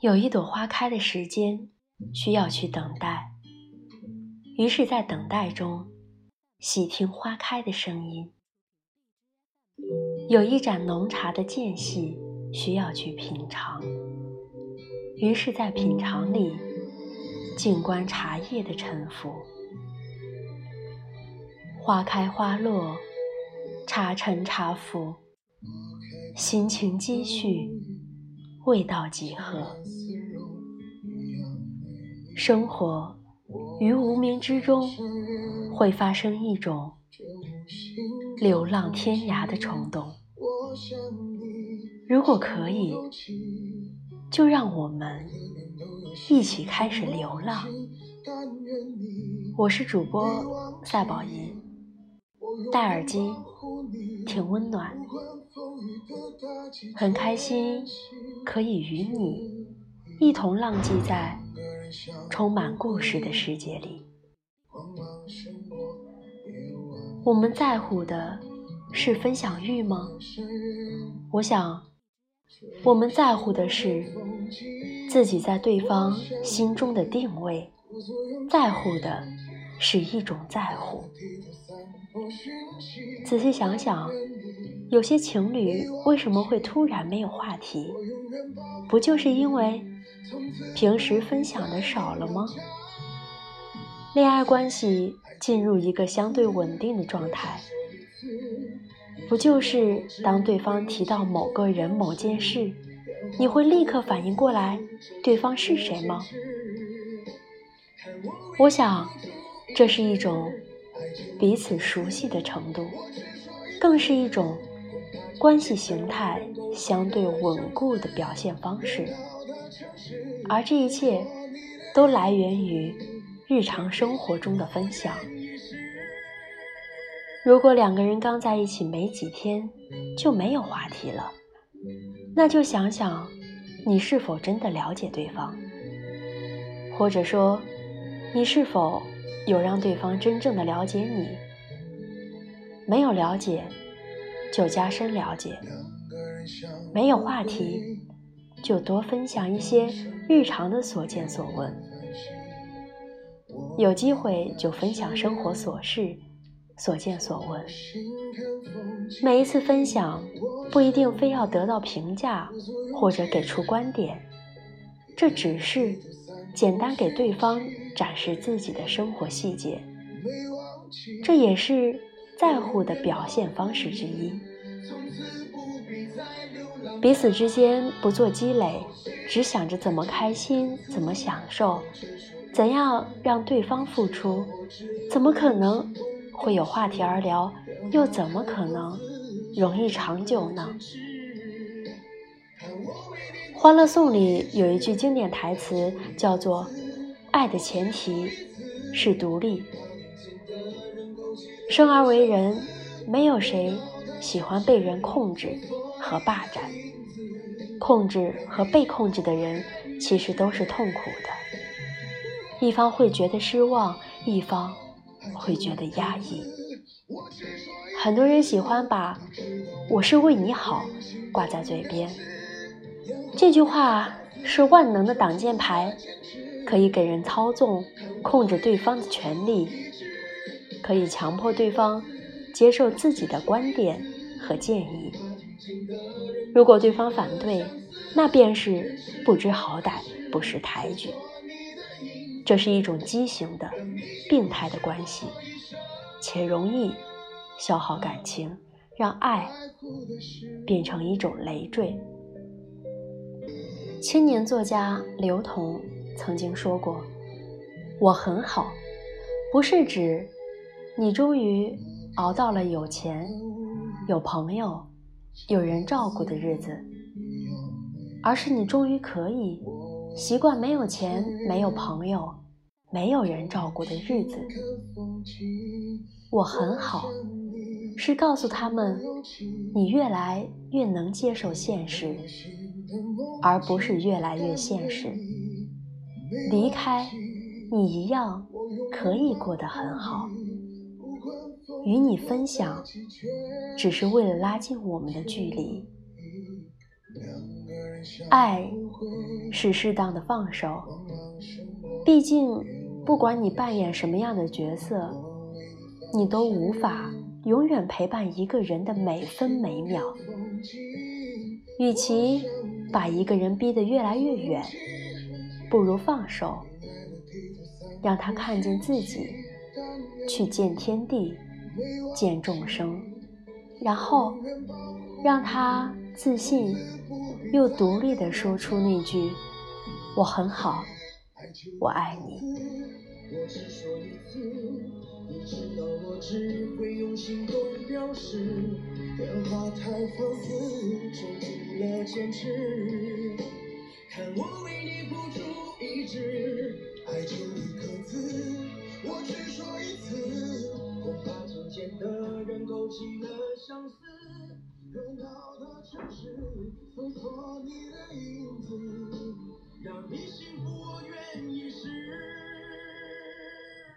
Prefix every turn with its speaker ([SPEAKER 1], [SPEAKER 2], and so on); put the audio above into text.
[SPEAKER 1] 有一朵花开的时间，需要去等待。于是，在等待中，细听花开的声音。有一盏浓茶的间隙，需要去品尝。于是，在品尝里，静观茶叶的沉浮。花开花落，茶沉茶浮，心情积蓄。味道几何？生活于无名之中，会发生一种流浪天涯的冲动。如果可以，就让我们一起开始流浪。我是主播赛宝仪，戴耳机挺温暖，很开心。可以与你一同浪迹在充满故事的世界里。我们在乎的是分享欲吗？我想，我们在乎的是自己在对方心中的定位，在乎的是一种在乎。仔细想想。有些情侣为什么会突然没有话题？不就是因为平时分享的少了吗？恋爱关系进入一个相对稳定的状态，不就是当对方提到某个人、某件事，你会立刻反应过来对方是谁吗？我想，这是一种彼此熟悉的程度，更是一种。关系形态相对稳固的表现方式，而这一切都来源于日常生活中的分享。如果两个人刚在一起没几天就没有话题了，那就想想你是否真的了解对方，或者说你是否有让对方真正的了解你？没有了解。就加深了解，没有话题，就多分享一些日常的所见所闻；有机会就分享生活琐事、所见所闻。每一次分享不一定非要得到评价或者给出观点，这只是简单给对方展示自己的生活细节，这也是。在乎的表现方式之一，彼此之间不做积累，只想着怎么开心、怎么享受、怎样让对方付出，怎么可能会有话题而聊？又怎么可能容易长久呢？《欢乐颂》里有一句经典台词，叫做“爱的前提是独立”。生而为人，没有谁喜欢被人控制和霸占。控制和被控制的人，其实都是痛苦的。一方会觉得失望，一方会觉得压抑。很多人喜欢把“我是为你好”挂在嘴边，这句话是万能的挡箭牌，可以给人操纵、控制对方的权利。可以强迫对方接受自己的观点和建议。如果对方反对，那便是不知好歹、不识抬举。这是一种畸形的、病态的关系，且容易消耗感情，让爱变成一种累赘。青年作家刘同曾经说过：“我很好，不是指。”你终于熬到了有钱、有朋友、有人照顾的日子，而是你终于可以习惯没有钱、没有朋友、没有人照顾的日子。我很好，是告诉他们，你越来越能接受现实，而不是越来越现实。离开，你一样可以过得很好。与你分享，只是为了拉近我们的距离。
[SPEAKER 2] 爱是适当的放手，毕竟不管你扮演什么样的角色，你都无法永远陪伴一个人的每分每秒。与其把一个人逼得越来越远，不如放手，让他看见自己，去见天地，见众生，然后让他自信又独立地说出那句“我很好，我爱你”。电话太放肆，守住了坚持。看我为你孤注一掷爱就一个字我只说一次恐怕听见的人勾起了相思热闹的城市搜索你的影子让你幸福我愿意试